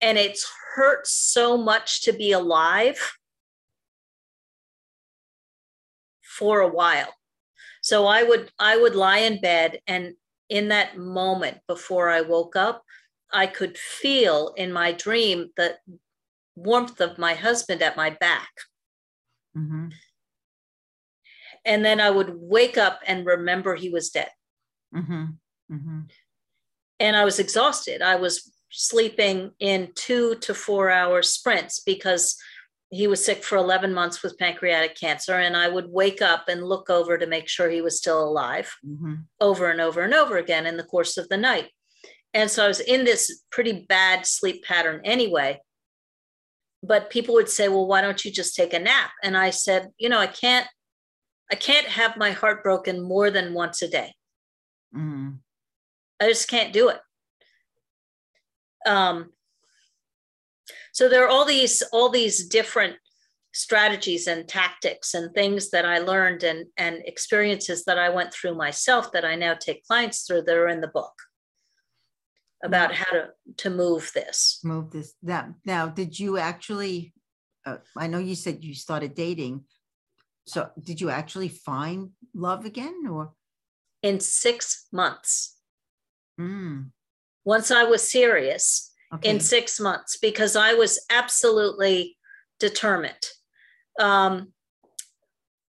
And it's hurt so much to be alive for a while. So I would I would lie in bed and in that moment before I woke up, I could feel in my dream the warmth of my husband at my back. Mm-hmm. And then I would wake up and remember he was dead. Mm-hmm. Mm-hmm. And I was exhausted. I was sleeping in two to four hour sprints because he was sick for 11 months with pancreatic cancer. And I would wake up and look over to make sure he was still alive mm-hmm. over and over and over again in the course of the night. And so I was in this pretty bad sleep pattern anyway but people would say well why don't you just take a nap and i said you know i can't i can't have my heart broken more than once a day mm. i just can't do it um, so there are all these all these different strategies and tactics and things that i learned and and experiences that i went through myself that i now take clients through that are in the book about how to to move this. Move this now now did you actually uh, i know you said you started dating. So did you actually find love again or? In six months. Mm. once i was serious okay. in six months because i was absolutely determined um,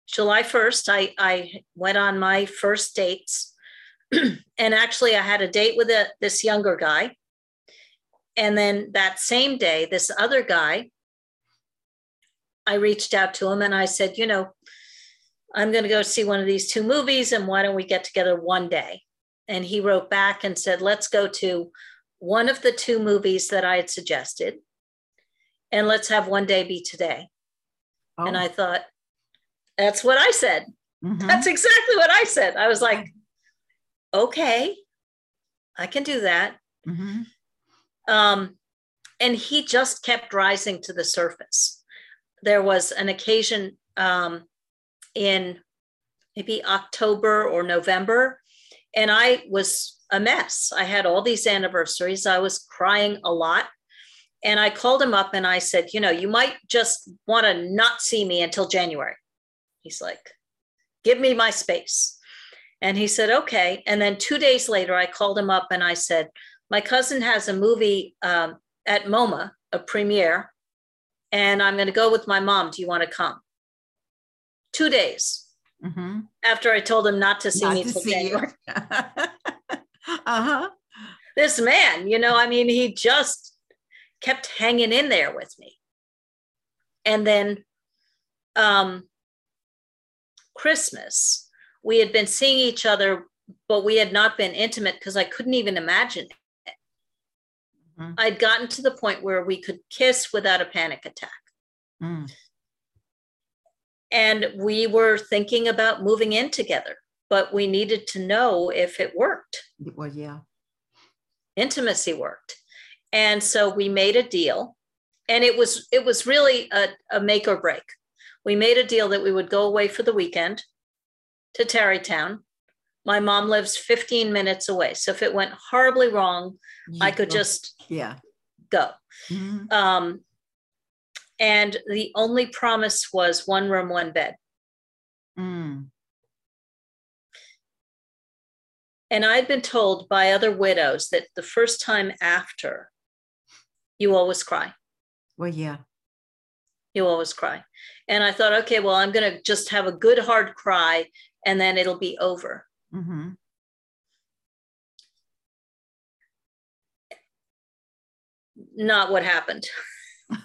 july 1st I, I went on my first dates and actually, I had a date with a, this younger guy. And then that same day, this other guy, I reached out to him and I said, you know, I'm going to go see one of these two movies, and why don't we get together one day? And he wrote back and said, let's go to one of the two movies that I had suggested, and let's have one day be today. Oh. And I thought, that's what I said. Mm-hmm. That's exactly what I said. I was like, okay, I can do that. Mm-hmm. Um, and he just kept rising to the surface. There was an occasion um, in maybe October or November, and I was a mess. I had all these anniversaries. I was crying a lot. And I called him up and I said, You know, you might just want to not see me until January. He's like, Give me my space. And he said, okay. And then two days later, I called him up and I said, my cousin has a movie um, at MoMA, a premiere, and I'm going to go with my mom. Do you want to come? Two days mm-hmm. after I told him not to see not me till January. uh huh. This man, you know, I mean, he just kept hanging in there with me. And then um, Christmas, we had been seeing each other, but we had not been intimate because I couldn't even imagine it. Mm-hmm. I'd gotten to the point where we could kiss without a panic attack. Mm. And we were thinking about moving in together, but we needed to know if it worked. Well, yeah. Intimacy worked. And so we made a deal. And it was it was really a, a make or break. We made a deal that we would go away for the weekend to Tarrytown. My mom lives 15 minutes away. So if it went horribly wrong, you I could go. just yeah go. Mm-hmm. Um, and the only promise was one room, one bed. Mm. And I'd been told by other widows that the first time after, you always cry. Well, yeah. You always cry. And I thought, okay, well, I'm going to just have a good hard cry and then it'll be over. Mm-hmm. Not what happened.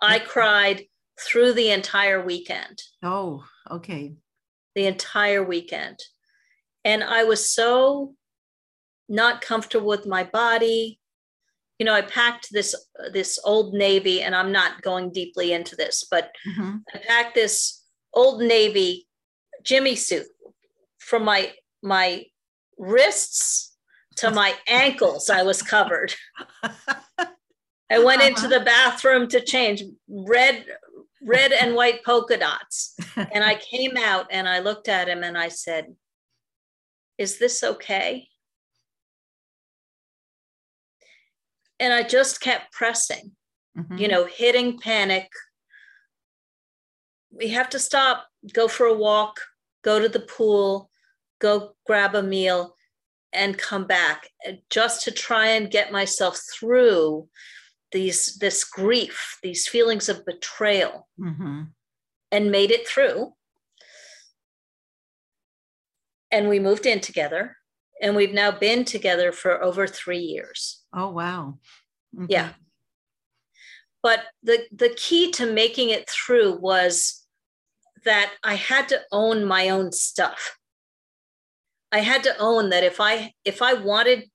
I cried through the entire weekend. Oh, okay. The entire weekend. And I was so not comfortable with my body. You know, I packed this this old navy, and I'm not going deeply into this, but mm-hmm. I packed this old navy Jimmy suit from my my wrists to my ankles I was covered. I went uh-huh. into the bathroom to change red red and white polka dots. And I came out and I looked at him and I said, Is this okay? And I just kept pressing, mm-hmm. you know, hitting panic. We have to stop, go for a walk, go to the pool, go grab a meal, and come back uh, just to try and get myself through these this grief these feelings of betrayal mm-hmm. and made it through and we moved in together and we've now been together for over three years. Oh wow. Okay. yeah. But the the key to making it through was that i had to own my own stuff. I had to own that if i if i wanted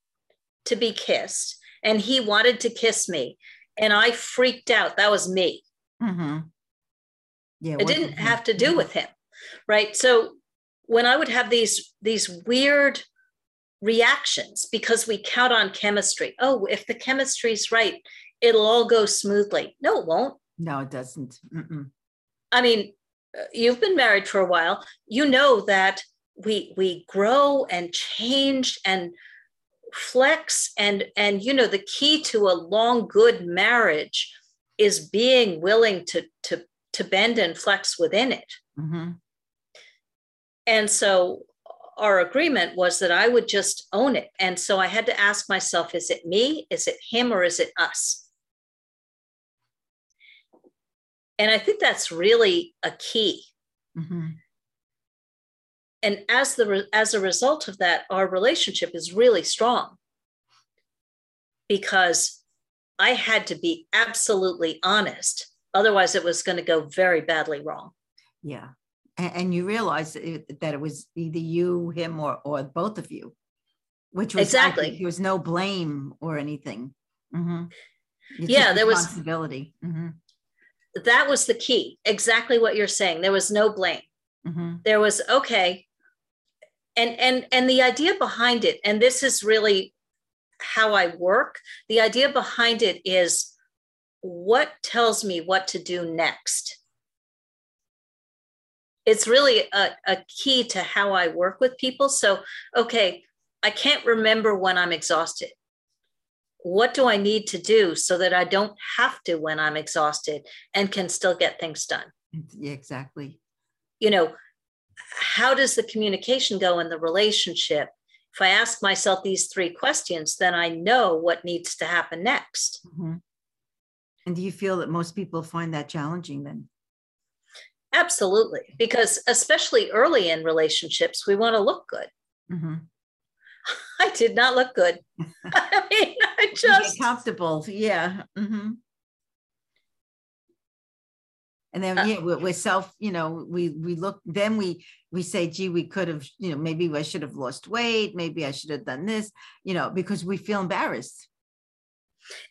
to be kissed and he wanted to kiss me and i freaked out that was me. Mm-hmm. yeah it didn't have to do mm-hmm. with him right? So when i would have these these weird reactions because we count on chemistry. Oh if the chemistry's right it'll all go smoothly. No it won't. No it doesn't. Mm-mm. i mean uh, you've been married for a while. You know that we we grow and change and flex and and you know the key to a long good marriage is being willing to to to bend and flex within it. Mm-hmm. And so our agreement was that i would just own it. And so i had to ask myself is it me? Is it him or is it us? And i think that's really a key. Mm-hmm. And as the as a result of that our relationship is really strong. Because i had to be absolutely honest. Otherwise it was going to go very badly wrong. Yeah and, and you realized that it was either you him or or both of you which was exactly. there was no blame or anything. Mm-hmm. yeah there was responsibility. Mm-hmm. that was the key. Exactly what you're saying. There was no blame. Mm-hmm. there was okay. And and and the idea behind it and this is really how i work the idea behind it is what tells me what to do next it's really a, a key to how i work with people so okay i can't remember when i'm exhausted what do i need to do so that i don't have to when i'm exhausted and can still get things done Yeah, exactly you know how does the communication go in the relationship? If I ask myself these three questions, then I know what needs to happen next. Mm-hmm. And do you feel that most people find that challenging then? Absolutely, because especially early in relationships, we want to look good. Mm-hmm. I did not look good. I mean, I just comfortable. Yeah. Mm-hmm and then uh, yeah we're, we're, self you know we we look then we we say gee we could have you know maybe i should have lost weight maybe i should have done this you know because we feel embarrassed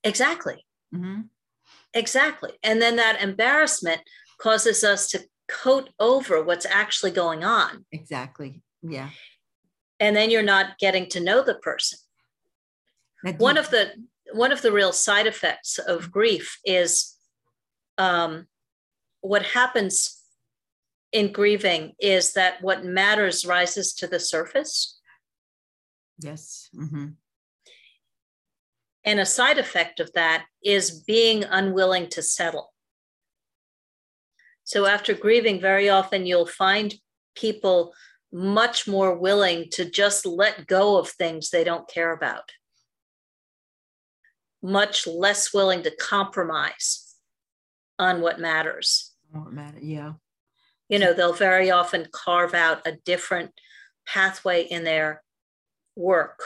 exactly mm-hmm. exactly and then that embarrassment causes us to coat over what's actually going on exactly yeah and then you're not getting to know the person one of the one of the real side effects of grief is um, what happens in grieving is that what matters rises to the surface. Yes. Mm-hmm. And a side effect of that is being unwilling to settle. So, after grieving, very often you'll find people much more willing to just let go of things they don't care about, much less willing to compromise on what matters matter. Yeah. You know, they'll very often carve out a different pathway in their work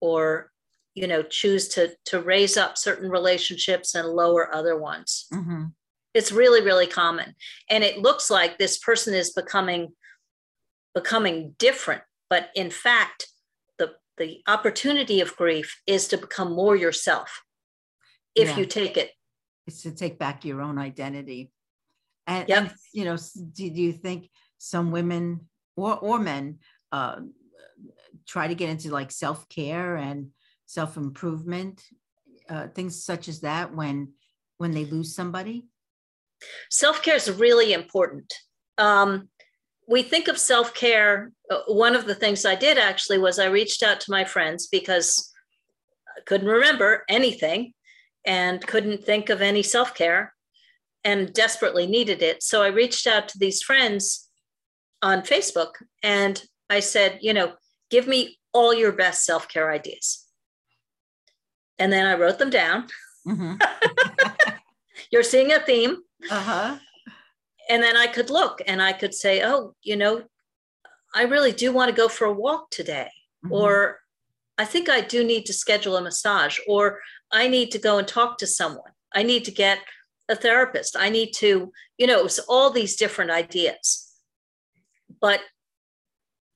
or you know choose to to raise up certain relationships and lower other ones mm-hmm. It's really really common and it looks like this person is becoming becoming different but in fact the the opportunity of grief is to become more yourself if yeah. you take it it's to take back your own identity and, yep. and you know, do, do you think some women or, or men uh, try to get into like self care and self improvement, uh, things such as that when when they lose somebody? Self care is really important. Um, we think of self care. Uh, one of the things I did actually was I reached out to my friends because I couldn't remember anything and couldn't think of any self care and desperately needed it. So I reached out to these friends on Facebook and I said, you know, give me all your best self care ideas. And then I wrote them down. Mm-hmm. You're seeing a theme. Uh huh. And then I could look and I could say, oh, you know, I really do want to go for a walk today. Mm-hmm. Or I think I do need to schedule a massage. Or I need to go and talk to someone. I need to get a therapist. I need to, you know, it was all these different ideas. But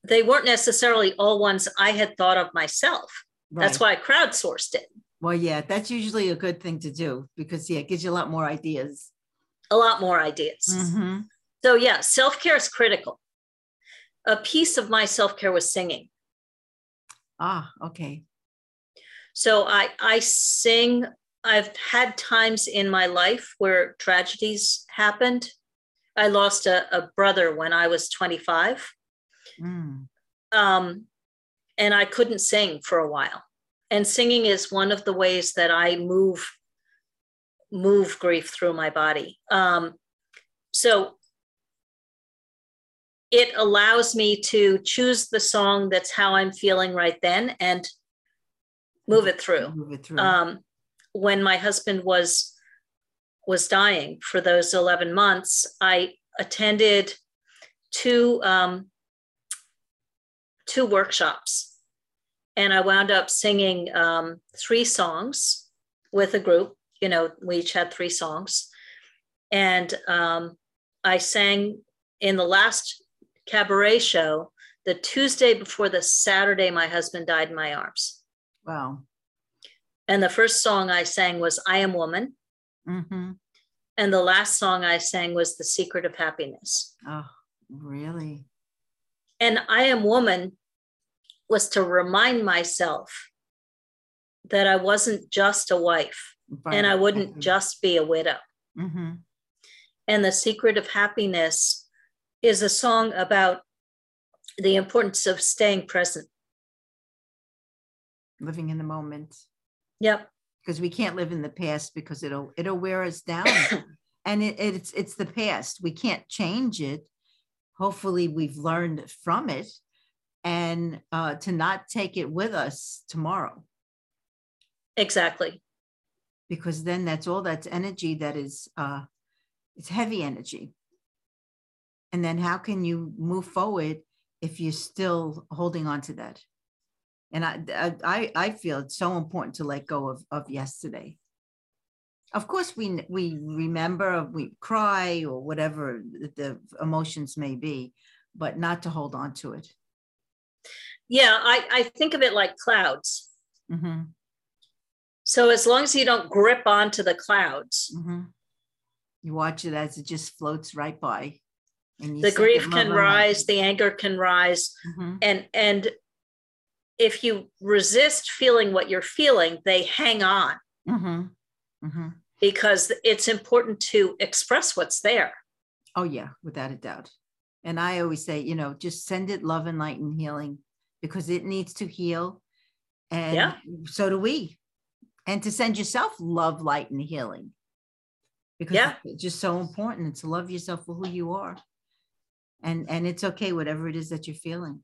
they weren't necessarily all ones I had thought of myself. Right. That's why I crowdsourced it. Well, yeah, that's usually a good thing to do because yeah, it gives you a lot more ideas. A lot more ideas. Mm-hmm. So yeah, self care is critical. A piece of my self care was singing. Ah, okay. So I I sing. I've had times in my life where tragedies happened. I lost a, a brother when I was 25. Mm. Um, and I couldn't sing for a while and singing is one of the ways that I move move grief through my body. Um, so it allows me to choose the song that's how I'm feeling right then and move it through. Move it through. Um, when my husband was was dying for those 11 months, I attended two um, two workshops and I wound up singing um, three songs with a group. You know, we each had three songs, and um, I sang in the last cabaret show the Tuesday before the Saturday my husband died in my arms. Wow. And the first song I sang was I Am Woman. Mm-hmm. And the last song I sang was The Secret of Happiness. Oh, really? And I Am Woman was to remind myself that I wasn't just a wife right. and I wouldn't mm-hmm. just be a widow. Mm-hmm. And The Secret of Happiness is a song about the importance of staying present, living in the moment. Yep. Because we can't live in the past because it'll it'll wear us down. and it, it's it's the past. We can't change it. Hopefully, we've learned from it and uh, to not take it with us tomorrow. Exactly. Because then that's all that's energy that is uh, it's heavy energy. And then how can you move forward if you're still holding on to that? And I I I feel it's so important to let go of, of yesterday. Of course, we we remember, we cry or whatever the emotions may be, but not to hold on to it yeah, I, I think of it like clouds. Mm-hmm. So as long as you don't grip onto the clouds, mm-hmm. you watch it as it just floats right by. And the grief can rise, the anger can rise, mm-hmm. and and if you resist feeling what you're feeling, they hang on mm-hmm. Mm-hmm. because it's important to express what's there. Oh yeah, without a doubt. And I always say, you know, just send it love and light and healing because it needs to heal. And yeah. so do we. And to send yourself love, light, and healing. Because yeah. it's just so important to love yourself for who you are. And and it's okay, whatever it is that you're feeling.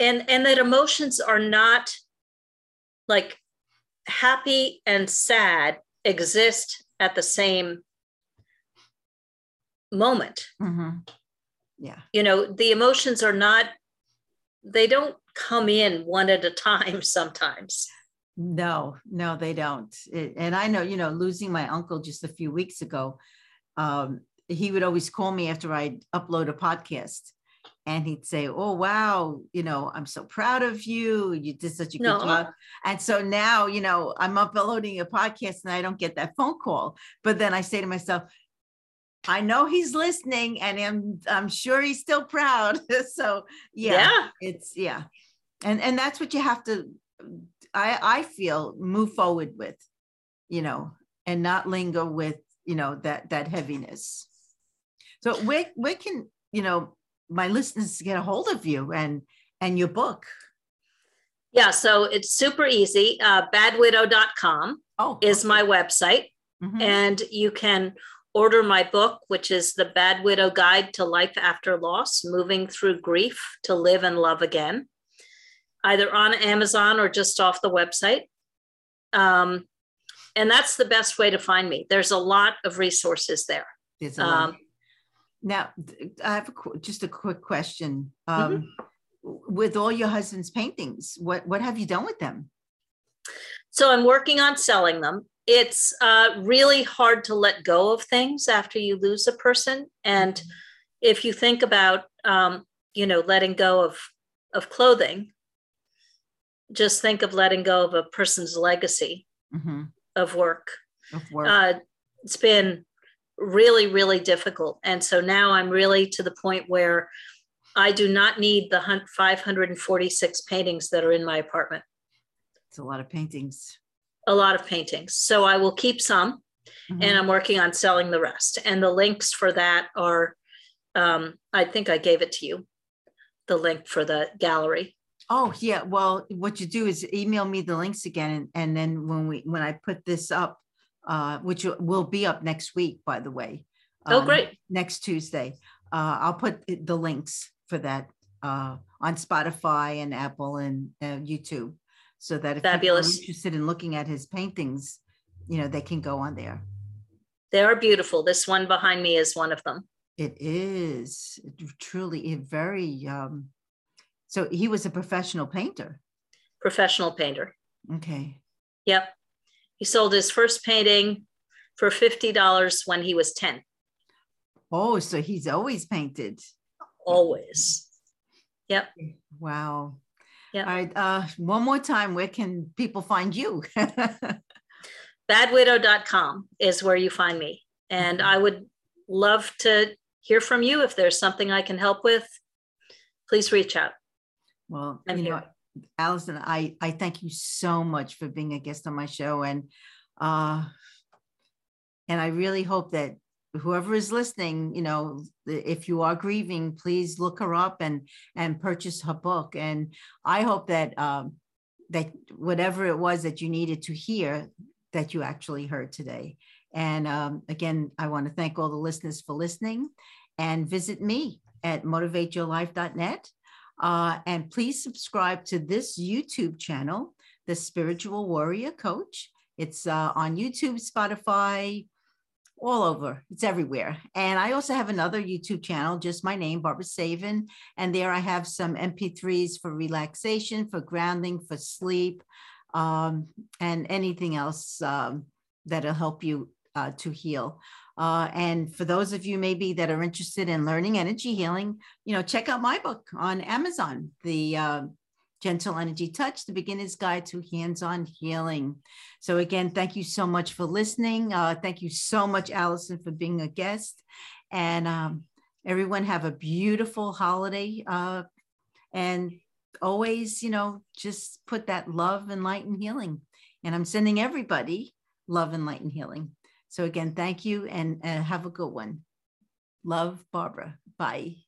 And and that emotions are not like happy and sad exist at the same moment. Mm-hmm. Yeah. You know, the emotions are not they don't come in one at a time sometimes. No, no, they don't. It, and I know, you know, losing my uncle just a few weeks ago, um, he would always call me after I'd upload a podcast and he'd say, Oh, wow, you know, I'm so proud of you. You did such a good no. job. And so now, you know, I'm uploading a podcast and I don't get that phone call. But then I say to myself, I know he's listening and I'm I'm sure he's still proud. so yeah, yeah, it's yeah. And and that's what you have to I I feel move forward with, you know, and not linger with you know that that heaviness so where where can you know my listeners get a hold of you and and your book yeah so it's super easy uh, badwidow.com oh, is okay. my website mm-hmm. and you can order my book which is the bad widow guide to life after loss moving through grief to live and love again either on amazon or just off the website um, and that's the best way to find me. There's a lot of resources there. Um, now, I have a, just a quick question. Um, mm-hmm. With all your husband's paintings, what what have you done with them? So I'm working on selling them. It's uh, really hard to let go of things after you lose a person, and mm-hmm. if you think about, um, you know, letting go of of clothing, just think of letting go of a person's legacy. Mm-hmm of work. Of work. Uh, it's been really, really difficult. And so now I'm really to the point where I do not need the 546 paintings that are in my apartment. It's a lot of paintings. A lot of paintings. So I will keep some mm-hmm. and I'm working on selling the rest. And the links for that are, um, I think I gave it to you, the link for the gallery. Oh yeah. Well, what you do is email me the links again, and, and then when we when I put this up, uh, which will be up next week, by the way. Oh, um, great! Next Tuesday, uh, I'll put the links for that uh, on Spotify and Apple and uh, YouTube, so that if Fabulous. people are interested in looking at his paintings, you know they can go on there. They are beautiful. This one behind me is one of them. It is truly a very um, so he was a professional painter. Professional painter. Okay. Yep. He sold his first painting for $50 when he was 10. Oh, so he's always painted. Always. Yep. Wow. Yeah. All right. Uh, one more time, where can people find you? Badwidow.com is where you find me. And I would love to hear from you. If there's something I can help with, please reach out. Well, I'm you here. know, Alison, I, I thank you so much for being a guest on my show. And uh and I really hope that whoever is listening, you know, if you are grieving, please look her up and and purchase her book. And I hope that um that whatever it was that you needed to hear, that you actually heard today. And um, again, I want to thank all the listeners for listening and visit me at motivateyourlife.net uh, and please subscribe to this YouTube channel, The Spiritual Warrior Coach. It's uh, on YouTube, Spotify, all over. It's everywhere. And I also have another YouTube channel, just my name, Barbara Savin. And there I have some MP3s for relaxation, for grounding, for sleep, um, and anything else um, that'll help you uh, to heal. Uh, and for those of you maybe that are interested in learning energy healing, you know, check out my book on Amazon, the uh, Gentle Energy Touch, the Beginner's Guide to Hands-on Healing. So again, thank you so much for listening. Uh, thank you so much, Alison, for being a guest. And um, everyone have a beautiful holiday. Uh, and always, you know, just put that love and light and healing. And I'm sending everybody love and light and healing. So again, thank you and uh, have a good one. Love, Barbara. Bye.